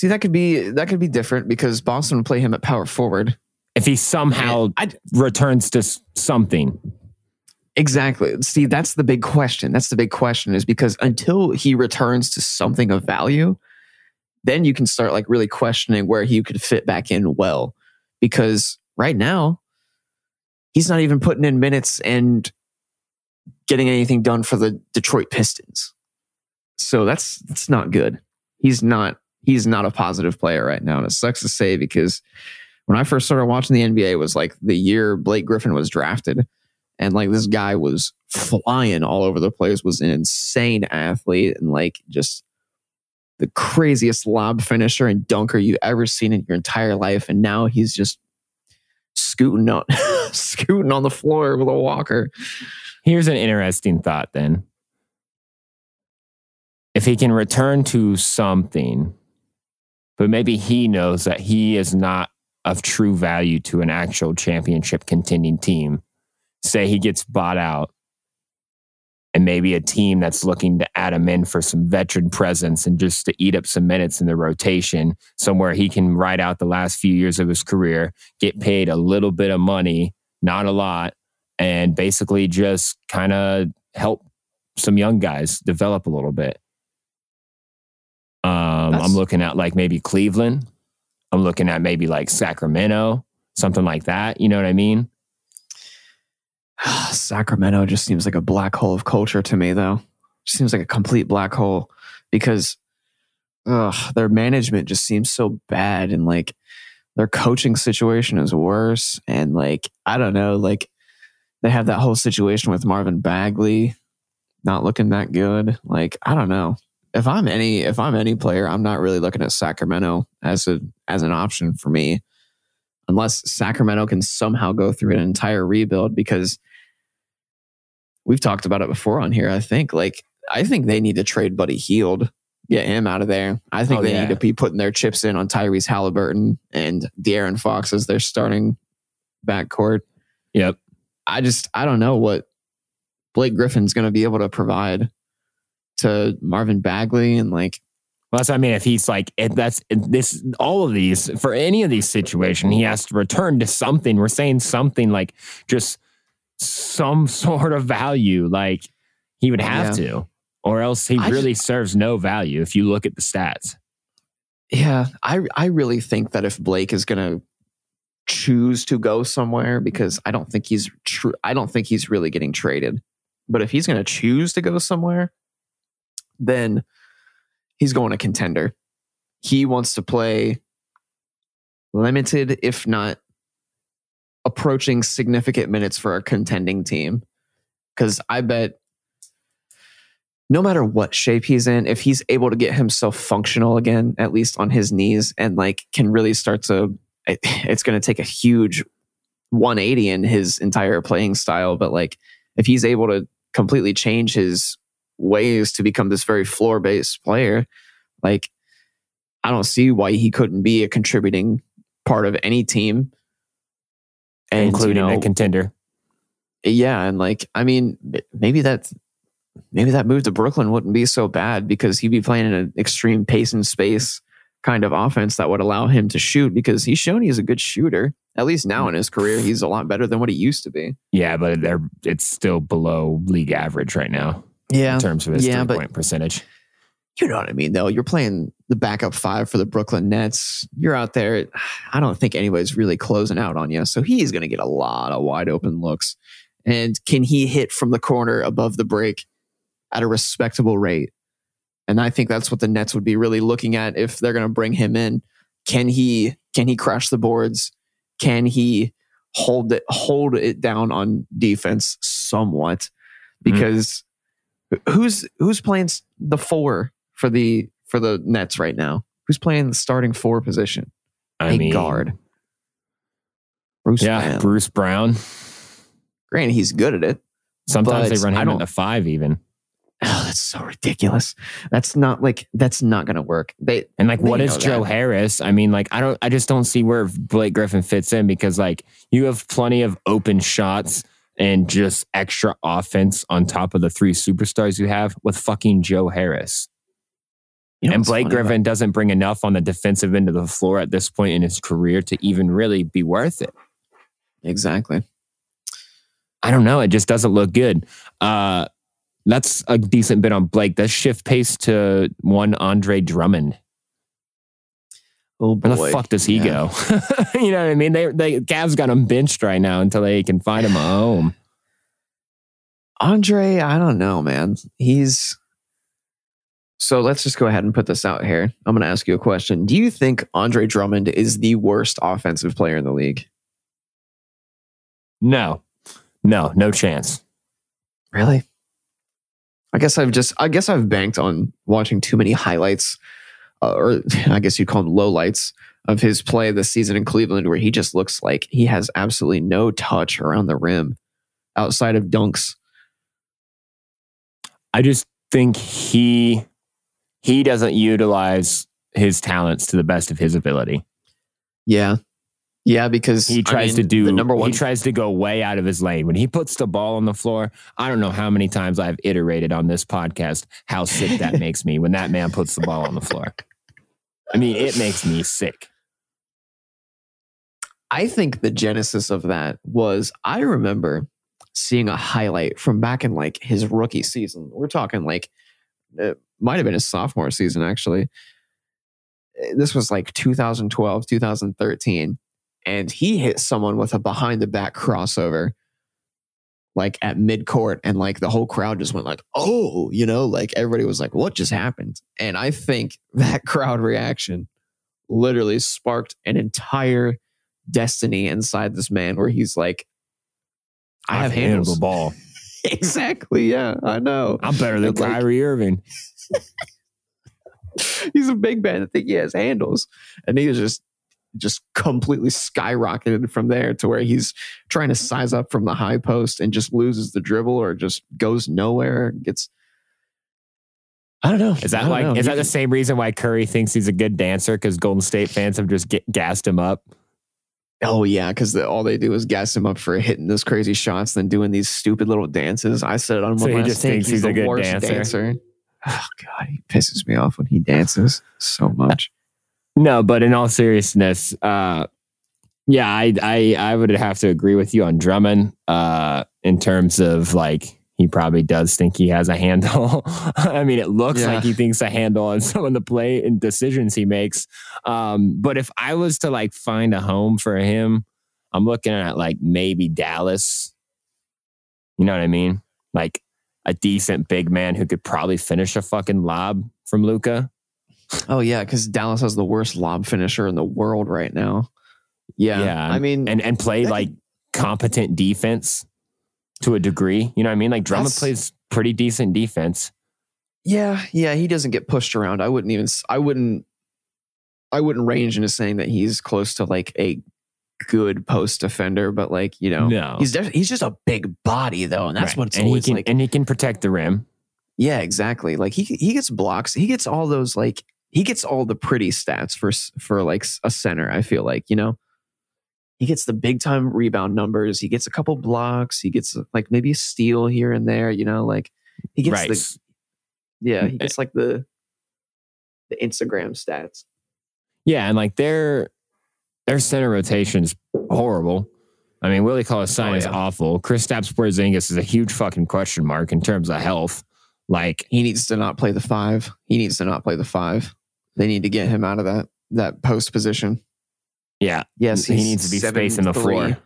See, that could be that could be different because Boston would play him at power forward. If he somehow I, returns to something, exactly. See, that's the big question. That's the big question is because until he returns to something of value, then you can start like really questioning where he could fit back in well. Because right now, he's not even putting in minutes and getting anything done for the Detroit Pistons. So that's that's not good. He's not he's not a positive player right now. And it sucks to say because when I first started watching the NBA was like the year Blake Griffin was drafted. And like this guy was flying all over the place, was an insane athlete and like just the craziest lob finisher and dunker you ever seen in your entire life. And now he's just scooting on scooting on the floor with a walker. here's an interesting thought then. If he can return to something, but maybe he knows that he is not of true value to an actual championship contending team, say he gets bought out and maybe a team that's looking to add him in for some veteran presence and just to eat up some minutes in the rotation, somewhere he can ride out the last few years of his career, get paid a little bit of money, not a lot, and basically just kind of help some young guys develop a little bit. Um, I'm looking at like maybe Cleveland. I'm looking at maybe like Sacramento, something like that. You know what I mean? Sacramento just seems like a black hole of culture to me, though. Seems like a complete black hole because ugh, their management just seems so bad and like their coaching situation is worse. And like, I don't know, like they have that whole situation with Marvin Bagley not looking that good. Like, I don't know. If I'm any if I'm any player, I'm not really looking at Sacramento as a as an option for me. Unless Sacramento can somehow go through an entire rebuild because we've talked about it before on here. I think like I think they need to trade Buddy Hield, get him out of there. I think Oh, they yeah. need to be putting their chips in on Tyrese Halliburton and De'Aaron Fox as their starting backcourt. Yep. I just I don't know what Blake Griffin's going to be able to provide to Marvin Bagley and like Well, that's what I mean. If he's like, if that's if this, all of these for any of these situations, he has to return to something. We're saying something like just some sort of value. Like he would have to, or else he I just- really serves no value. If you look at the stats, Yeah, I I really think that if Blake is gonna choose to go somewhere, because I don't think he's true. I don't think he's really getting traded. But if he's gonna choose to go somewhere, then he's going to contender. He wants to play limited, if not approaching significant minutes for a contending team. Because I bet no matter what shape he's in, if he's able to get himself functional again, at least on his knees, and like can really start to, it's going to take a huge 180 in his entire playing style. But like, if he's able to completely change his ways to become this very floor based player, like, I don't see why he couldn't be a contributing part of any team. And, you including know, a contender. yeah, and like I mean, maybe that maybe that move to Brooklyn wouldn't be so bad because he'd be playing in an extreme pace and space kind of offense that would allow him to shoot because he's shown he's a good shooter. At least now in his career, he's a lot better than what he used to be. Yeah, but they're it's still below league average right now Yeah, in terms of his Yeah, three but- point percentage. you know what I mean, though. You're playing the backup five for the Brooklyn Nets. You're out there. I don't think anybody's really closing out on you. So he's going to get a lot of wide open looks. And can he hit from the corner above the break at a respectable rate? And I think that's what the Nets would be really looking at if they're going to bring him in. Can he can he crash the boards? Can he hold it hold it down on defense somewhat? Mm-hmm. Because who's who's playing the four for the for the Nets right now? Who's playing the starting four position? I a mean, guard. Bruce Yeah, Brown. Bruce Brown. Granted, he's good at it. Sometimes they run him into five even. Oh, that's so ridiculous. That's not like that's not going to work. They And like, They what is Joe that. Harris? I mean, like, I don't, I just don't see where Blake Griffin fits in because like you have plenty of open shots and just extra offense on top of the three superstars you have with fucking Joe Harris. You know and Blake Griffin doesn't bring enough on the defensive end of the floor at this point in his career to even really be worth it. exactly. I don't know. It just doesn't look good. Uh, that's a decent bit on Blake. Let's shift pace to one Andre Drummond. Oh boy. Where the fuck does he Yeah. go? you know what I mean? They, they Cavs got him benched right now until they can find him a home. Andre, I don't know, man. He's so let's just go ahead and put this out here. I'm going to ask you a question. Do you think Andre Drummond is the worst offensive player in the league? No, no, no chance. Really? I guess I've just I guess I've banked on watching too many highlights uh, or I guess you'd call them lowlights of his play this season in Cleveland where he just looks like he has absolutely no touch around the rim outside of dunks. I just think he he doesn't utilize his talents to the best of his ability. Yeah. Yeah, because He I tries mean, to do the number one He tries to go way out of his lane when he puts the ball on the floor. I don't know how many times I've iterated on this podcast how sick that makes me when that man puts the ball on the floor. I mean, it makes me sick. I think the genesis of that was I remember seeing a highlight from back in like his rookie season. We're talking like it might have been his sophomore season actually. Uh, This was like 2012, 2013 and he hit someone with a behind the back crossover like at midcourt and like the whole crowd just went like, "Oh, you know, like everybody was like, "What just happened?" And I think that crowd reaction literally sparked an entire destiny inside this man where he's like, I have handled handles. the ball. exactly. Yeah, I know. I'm better than like- Kyrie Irving. He's a big man. I think he has handles. And he was just just completely skyrocketed from there to where he's trying to size up from the high post and just loses the dribble or just goes nowhere. Gets I don't know. Is that like know. is that the same reason why Curry thinks he's a good dancer? Because Golden State fans have just get, gassed him up. Oh yeah, because all they do is gas him up for hitting those crazy shots, then doing these stupid little dances. I said it on So one he last just thinks he's a the good worst dancer. Oh god, he pisses me off when he dances so much. No, but in all seriousness, uh, yeah, I, I I would have to agree with you on Drummond uh, in terms of like he probably does think he has a handle. I mean, it looks Yeah. like he thinks a handle on some of the play and decisions he makes. Um, but if I was to like find a home for him, I'm looking at like maybe Dallas. You know what I mean? Like a decent big man who could probably finish a fucking lob from Luka. Oh yeah, because Dallas has the worst lob finisher in the world right now. Yeah, Yeah, I mean, and and play like competent defense to a degree. You know what I mean? Like Drummond plays pretty decent defense. yeah, yeah, he doesn't get pushed around. I wouldn't even. I wouldn't. I wouldn't range into saying that he's close to like a good post defender, but like you know, No. he's def- he's just a big body though, and that's Right. what's and he can like. and he can protect the rim. Yeah, exactly. Like he he gets blocks. He gets all those like he gets all the pretty stats for for like a center. I feel like you know he gets the big time rebound numbers. He gets a couple blocks. He gets like maybe a steal here and there. You know, like he gets right. the yeah he mm, gets eh like the the Instagram stats. yeah, and like their their center rotation's horrible. I mean, Willie Cauley-Stein Oh, is yeah. awful. Kristaps Porzingis is a huge fucking question mark in terms of health. Like, He needs to not play the five. He needs to not play the five. They need to get him out of that that post position. yeah, Yes, he needs to be 7'3". spacing the floor.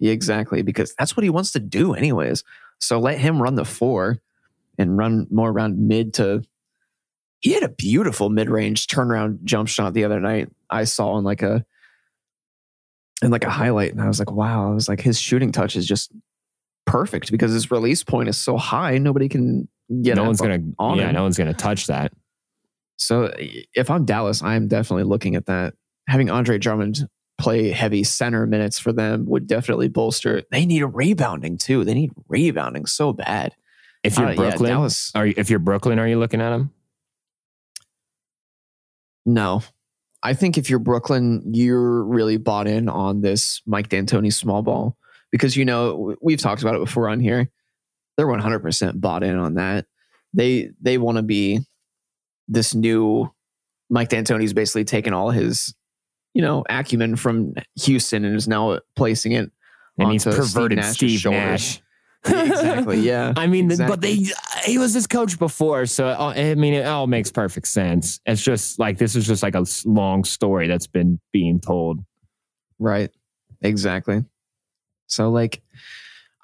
Yeah, exactly, because that's what he wants to do, anyways. So let him run the four and run more around mid to. He had a beautiful mid range turnaround jump shot the other night. I saw in like a in like a highlight, and I was like, wow! I was like, his shooting touch is just perfect because his release point is so high, nobody can get no one's gonna on yeah, him. no one's gonna touch that. So if I'm Dallas, I'm definitely looking at that. Having Andre Drummond play heavy center minutes for them would definitely bolster. They need a rebounding too. They need rebounding so bad. If you're Uh, yeah, Brooklyn, Dallas, are you, if you're Brooklyn, are you looking at him? no. I think if you're Brooklyn, you're really bought in on this Mike D'Antoni small ball because you know we've talked about it before on here. They're 100% bought in on that. They they want to be this new Mike D'Antoni's basically taken all his, you know, acumen from Houston and is now placing it. and he's onto Steve perverted Nash's Steve shoulders. Nash. Yeah, exactly. Yeah. I mean, but they uh, he was his coach before, so all- I mean, it all makes perfect sense. It's just like this is just like a long story that's been being told. Right. Exactly. So, like,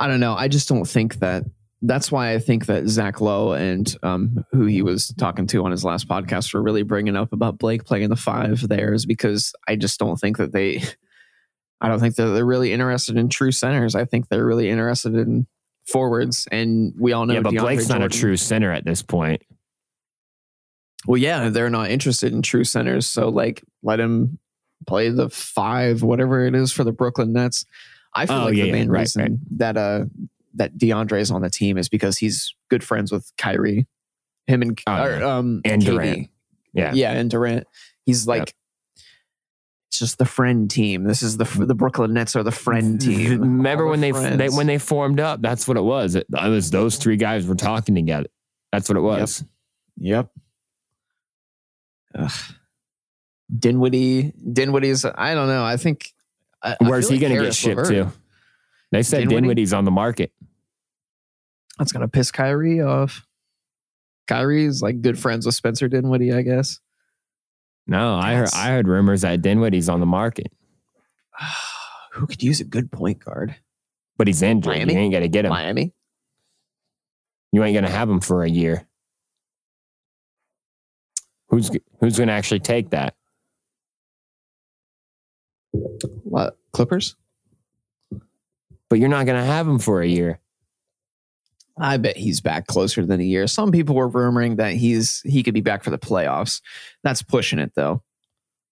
I don't know. I just don't think that. That's why I think that Zach Lowe and um, who he was talking to on his last podcast were really bringing up about Blake playing the five there is because I just don't think that they. I don't think that they're really interested in true centers. I think they're really interested in forwards, and we all know. yeah, but DeAndre Blake's not a true center at this point. Well, yeah, they're not interested in true centers, so like let him play the five, whatever it is for the Brooklyn Nets. I feel Oh, like yeah, the yeah, main right, reason right. that uh that DeAndre is on the team is because he's good friends with Kyrie, him and Oh, or, um And KD. Durant. Yeah. yeah, and Durant. He's like. It's just the friend team. This is the the Brooklyn Nets are the friend team. Remember All when the they, they when they formed up? That's what it was. It, it was those three guys were talking together. That's what it was. Yep. Ugh. Dinwiddie, Dinwiddie's. I don't know. I think. I, I Where's feel he like going to get shipped LeVert, to? They said Dinwiddie? Dinwiddie's on the market. That's gonna piss Kyrie off. Kyrie's like good friends with Spencer Dinwiddie, I guess. No, I heard I heard rumors that Dinwiddie's on the market, Who could use a good point guard? but he's injured. Miami? You ain't to get him. Miami. You ain't going to have him for a year. Who's who's going to actually take that? What Clippers? But you're not going to have him for a year. I bet he's back closer than a year. Some people were rumoring that he's he could be back for the playoffs. That's pushing it though.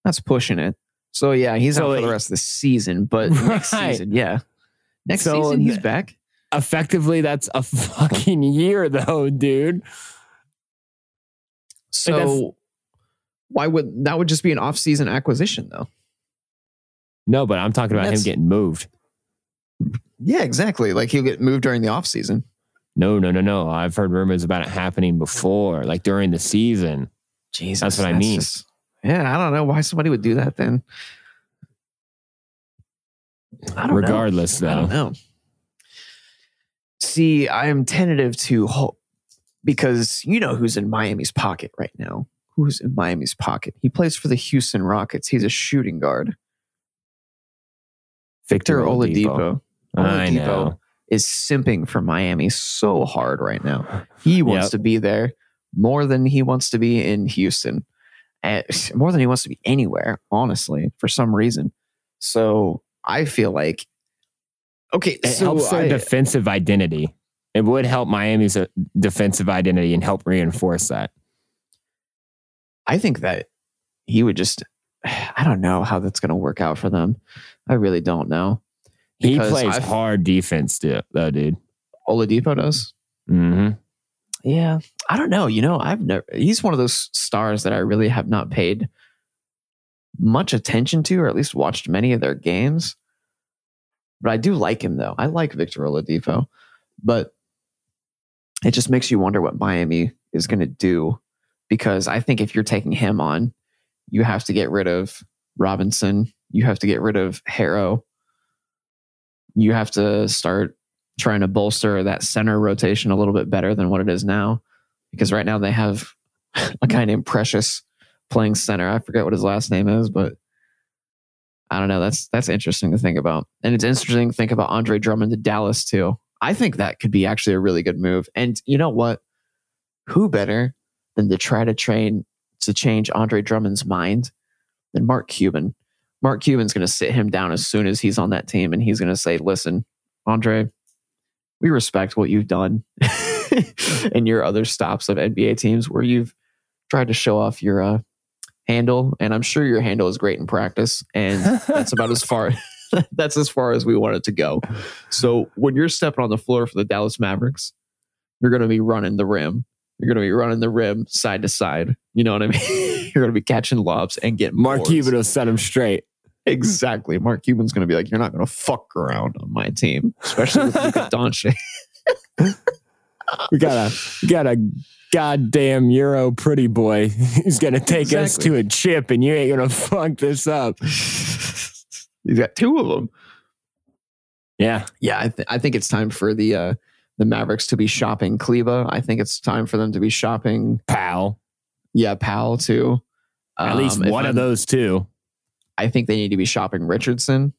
That's pushing it. So yeah, he's So out for the rest of the season, but next season, yeah. Next So season he's back. Effectively, that's a fucking year, though, dude. So why would that would just be an off-season acquisition though? No, but I'm talking about him getting moved. Yeah, exactly. Like he'll get moved during the offseason. No, no, no, no. I've heard rumors about it happening before, like during the season. Jesus. That's what I mean. just- yeah, I don't know why somebody would do that then. I don't know. Regardless, I don't though. know. See, I am tentative to hope because you know who's in Miami's pocket right now. Who's in Miami's pocket? He plays for the Houston Rockets. He's a shooting guard. Victor Oladipo. I Oladipo know. Is simping for Miami so hard right now. He wants Yep. to be there more than he wants to be in Houston, and more than he wants to be anywhere. Honestly, for some reason. So I feel like okay. It so helps their I- defensive identity. It would help Miami's uh, defensive identity and help reinforce that. I think that he would just. I don't know how that's going to work out for them. I really don't know. He plays I've- hard defense, too, though, dude. Oladipo does. hmm Yeah, I don't know. You know, I've never. He's one of those stars that I really have not paid much attention to, or at least watched many of their games. But I do like him, though. I like Victor Oladipo, but it just makes you wonder what Miami is going to do because I think if you're taking him on, you have to get rid of Robinson. You have to get rid of Herro. You have to start trying to bolster that center rotation a little bit better than what it is now. Because right now they have a guy named Precious playing center. I forget what his last name is, but I don't know. That's that's interesting to think about. And it's interesting to think about Andre Drummond to Dallas too. I think that could be actually a really good move. And you know what? Who better than to try to train to change Andre Drummond's mind than Mark Cuban? Mark Cuban's going to sit him down as soon as he's on that team and he's going to say, listen, Andre, we respect what you've done in your other stops of NBA teams where you've tried to show off your uh, handle. And I'm sure your handle is great in practice. And that's about as far that's as far as we want it to go. So when you're stepping on the floor for the Dallas Mavericks, you're going to be running the rim. You're going to be running the rim side to side. You know what I mean? you're going to be catching lobs and getting Mark boards. Cuban will set him straight. Exactly. Mark Cuban's going to be like, you're not going to fuck around on my team, especially with Luka Doncic. We gotta, we gotta goddamn Euro pretty boy who's gonna take us to a chip, and you ain't gonna fuck this up. He's got two of them. Yeah, Yeah, I, th- I think it's time for the uh, the Mavericks to be shopping Kleber. I think it's time for them to be shopping, Powell. yeah, Powell too. At least Um, if one of those two. I think they need to be shopping Richardson.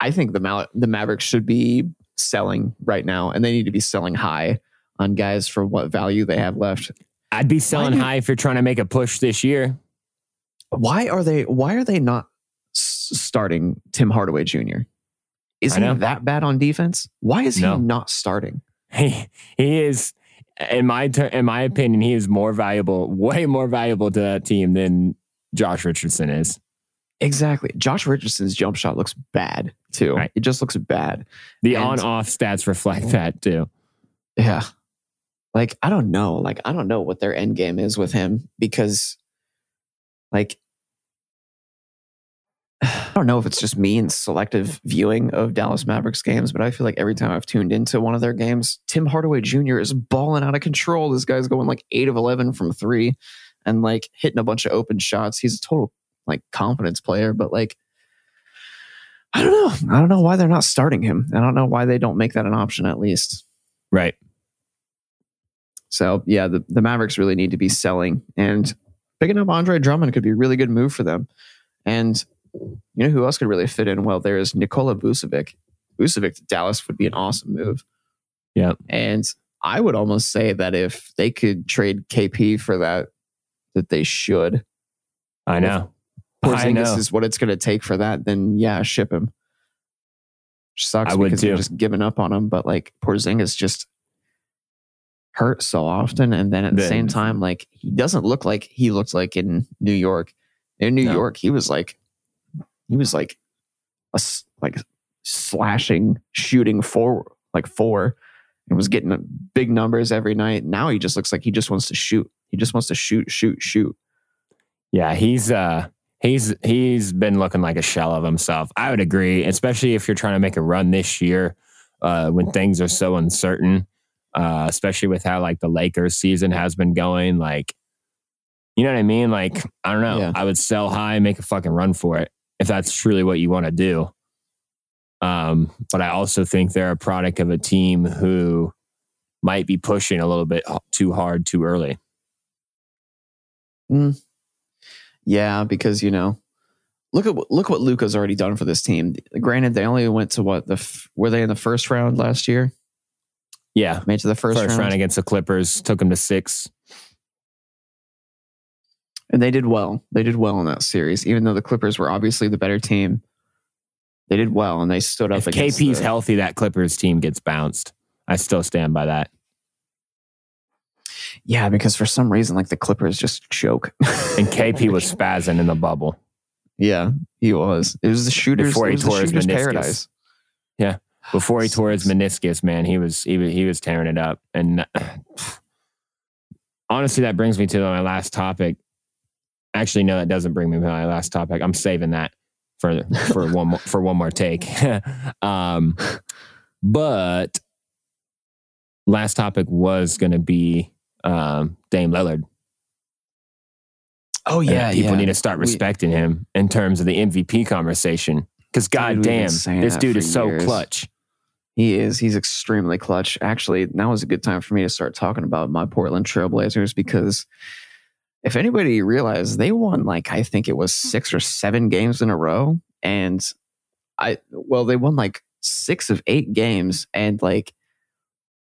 I think the Mal- the Mavericks should be selling right now, and they need to be selling high on guys for what value they have left. I'd be selling do- high if you're trying to make a push this year. Why are they? Why are they not s- starting Tim Hardaway Jr.? Isn't he that bad on defense? Why is No. he not starting? He he is, in my ter- in my opinion, he is more valuable, way more valuable to that team than Josh Richardson is. Exactly. Josh Richardson's jump shot looks bad too. Right. It just looks bad. The on off stats reflect oh. that too. Yeah. Like, I don't know. Like, I don't know what their end game is with him because, like, I don't know if it's just me and selective viewing of Dallas Mavericks games, but I feel like every time I've tuned into one of their games, Tim Hardaway Jr. is balling out of control. This guy's going like eight of 11 from three and like hitting a bunch of open shots. He's a total like confidence player, but like, I don't know. I don't know why they're not starting him. I don't know why they don't make that an option at least. Right. So yeah, the, the Mavericks really need to be selling and picking up Andre Drummond could be a really good move for them. And you know who else could really fit in well there is Nikola Vucevic. Vucevic to Dallas would be an awesome move. Yeah. And I would almost say that if they could trade KP for that, that they should. I know. Porzingis is what it's going to take for that. Then yeah, ship him. Which sucks I because they're just giving up on him. But like Porzingis just hurt so often, and then at the Then- same time, like he doesn't look like he looked like in New York. In New No. York, he was like he was like a like slashing, shooting four like four, and was getting big numbers every night. Now he just looks like he just wants to shoot. He just wants to shoot, shoot, shoot. Yeah, he's uh he's he's been looking like a shell of himself. I would agree, especially if you're trying to make a run this year uh when things are so uncertain. Uh especially with how like the Lakers season has been going like you know what I mean? Like I don't know. Yeah. I would sell high and make a fucking run for it if that's truly what you want to do. Um but I also think they're a product of a team who might be pushing a little bit too hard too early. Yeah, because you know, look at what look what Luka's already done for this team. Granted, they only went to what the f- were they in the first round last year? Yeah. Made to the first, First, round, round against the Clippers took them to six. and they did well. They did well in that series, even though the Clippers were obviously the better team. They did well, and they stood up If. KP's the- healthy, that Clippers team gets bounced. I still stand by that. Yeah, because for some reason, like the Clippers just choke. And KP was spazzing in the bubble. yeah, he was. It was the shooters. Before it he was the tore his shooters' meniscus. paradise. Before he tore his meniscus, man, he was he was, he was tearing it up. And honestly, that brings me to my last topic. Actually, no, that doesn't bring me to my last topic. I'm saving that for for one more, for one more take. um, but last topic was going to be um, Dame Lillard. Oh And yeah, people yeah. need to start We- respecting him in terms of the MVP conversation. Because goddamn, this dude is so years. clutch. He is. He's extremely clutch. Actually, now is a good time for me to start talking about my Portland Trailblazers because if anybody realized, they won like I think it was six or seven games in a row, and I well they won like six of eight games, and like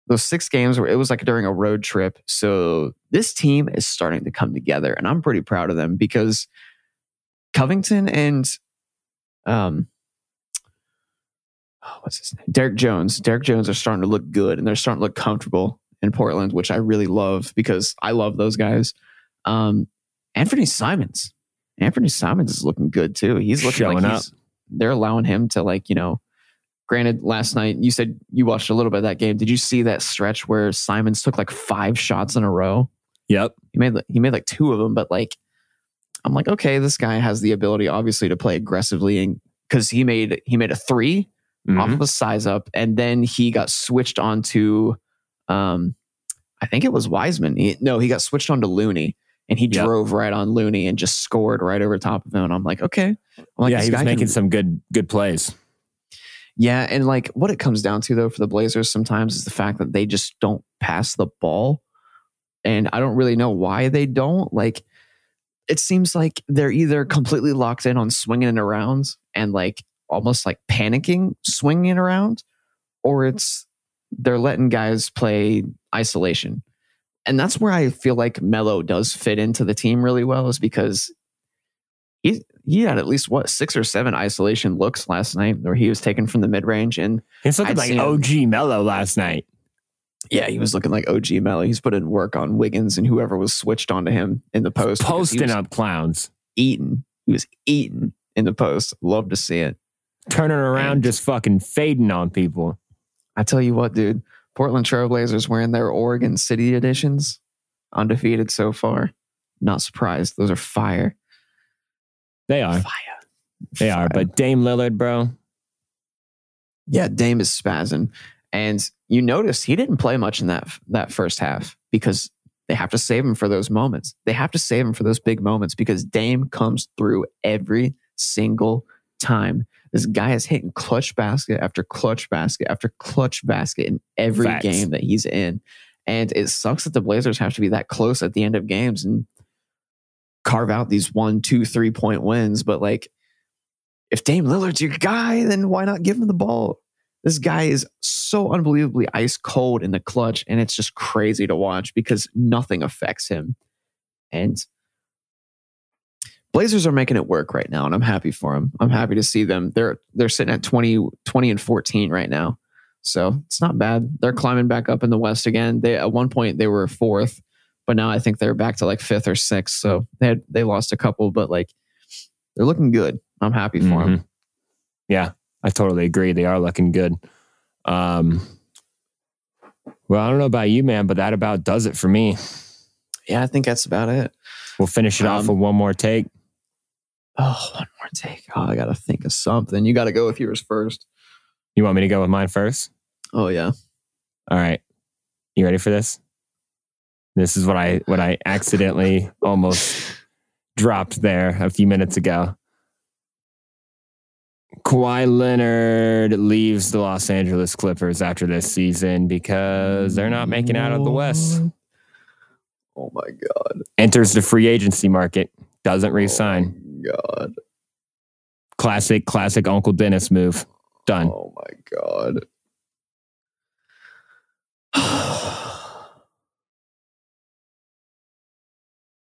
those six games where it was like during a road trip. So this team is starting to come together, and I'm pretty proud of them because Covington and um oh, what's his name? Derrick Jones. Derrick Jones are starting to look good and they're starting to look comfortable in Portland, which I really love because I love those guys. Um, Anthony Simons. Anthony Simons is looking good too. He's looking Showing like he's, they're allowing him to like, you know, granted last night you said you watched a little bit of that game. Did you see that stretch where Simons took like five shots in a row? Yep. He made he made like two of them, but like I'm like, okay, this guy has the ability obviously to play aggressively and because he made he made a 3 off Mhm. of a size up, and then he got switched onto um I think it was Wiseman. He, no, he got switched on to Looney and he Yep. drove right on Looney and just scored right over top of him. And I'm like, okay. I'm like, yeah, he was making can- some good good plays. Yeah, and like what it comes down to though for the Blazers sometimes is the fact that they just don't pass the ball. And I don't really know why they don't. Like it seems like they're either completely locked in on swinging it around and like almost like panicking swinging around or it's they're letting guys play isolation. And that's where I feel like Melo does fit into the team really well is because he he had at least what six or seven isolation looks last night where he was taken from the mid range and He's looking I'd like. OG Melo last night. yeah he was looking like OG Melo. He's put in work on Wiggins and whoever was switched onto him in the post. Posting up clowns, eating. He was eating in the post. Love to see it. turning around, And- just fucking fading on people. I tell you what, dude. Portland Trailblazers wearing their Oregon City editions, undefeated so far. Not surprised. Those are fire. They are. Fire. They are. But Dame Lillard, bro, Yeah, Dame is spazzing. And you notice he didn't play much in that that first half because they have to save him for those moments. They have to save him for those big moments because Dame comes through every single time. This guy is hitting clutch basket after clutch basket after clutch basket in every Facts. game that he's in. And it sucks that the Blazers have to be that close at the end of games and carve out these one, two, three point wins. But like, if Dame Lillard's your guy, then why not give him the ball? This guy is so unbelievably ice cold in the clutch, and it's just crazy to watch because nothing affects him. And Blazers are making it work right now, and I'm happy for them. I'm happy to see them. They're they're sitting at 20, 20 and 14 right now. So it's not bad. They're climbing back up in the West again. They at one point they were fourth, but now I think they're back to like fifth or sixth. So they had, they lost a couple, but like they're looking good. I'm happy for them. Mhm. Yeah, I totally agree. They are looking good. Um, well, I don't know about you, man, but that about does it for me. Yeah, I think that's about it. We'll finish it off Um, with one more take. Oh, one more take. Oh, I gotta think of something. You gotta go with yours first. You want me to go with mine first? Oh yeah. All right. You ready for this? This is what I what I accidentally almost dropped there a few minutes ago. Kawhi Leonard leaves the Los Angeles Clippers after this season because they're not making out of the West. Oh my god. Enters the free agency market, doesn't oh resign. Oh my Classic, classic Uncle Dennis move. Done. Oh my god.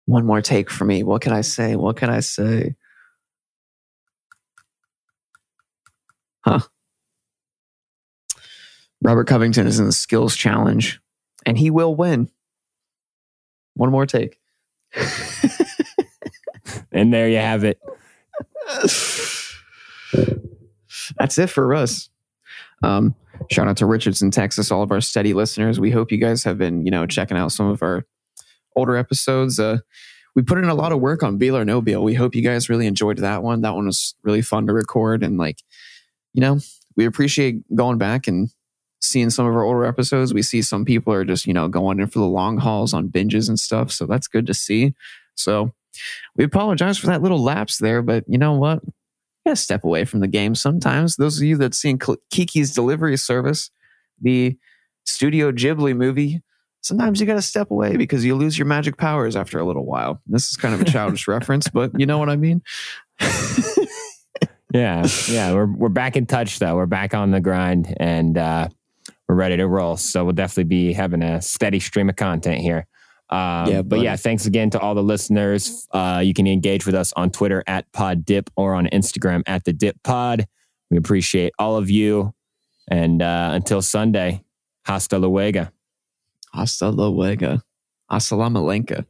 One more take for me. What can I say? What can I say? Huh. Robert Covington is in the skills challenge and he will win. One more take. And there you have it. That's it for us. Um, shout out to Richardson, Texas, all of our steady listeners. We hope you guys have been, you know, checking out some of our older episodes. Uh, we put in a lot of work on Beal or No Beal. We hope you guys really enjoyed that one. That one was really fun to record. And like, you know, we appreciate going back and seeing some of our older episodes. We see some people are just, you know, going in for the long hauls on binges and stuff. So that's good to see. So we apologize for that little lapse there, but you know what? You gotta step away from the game sometimes. Those of you that seen Kiki's Delivery Service, the Studio Ghibli movie, sometimes you gotta step away because you lose your magic powers after a little while. This is kind of a childish reference, but you know what I mean? Yeah, yeah, we're we're back in touch though. We're back on the grind and uh, we're ready to roll. So we'll definitely be having a steady stream of content here. Um, Yeah, but yeah, thanks again to all the listeners. Uh, you can engage with us on Twitter at Pod Dip or on Instagram at the Dip Pod. We appreciate all of you. And uh, until Sunday, hasta luego. Hasta luego. Assalamu alaikum.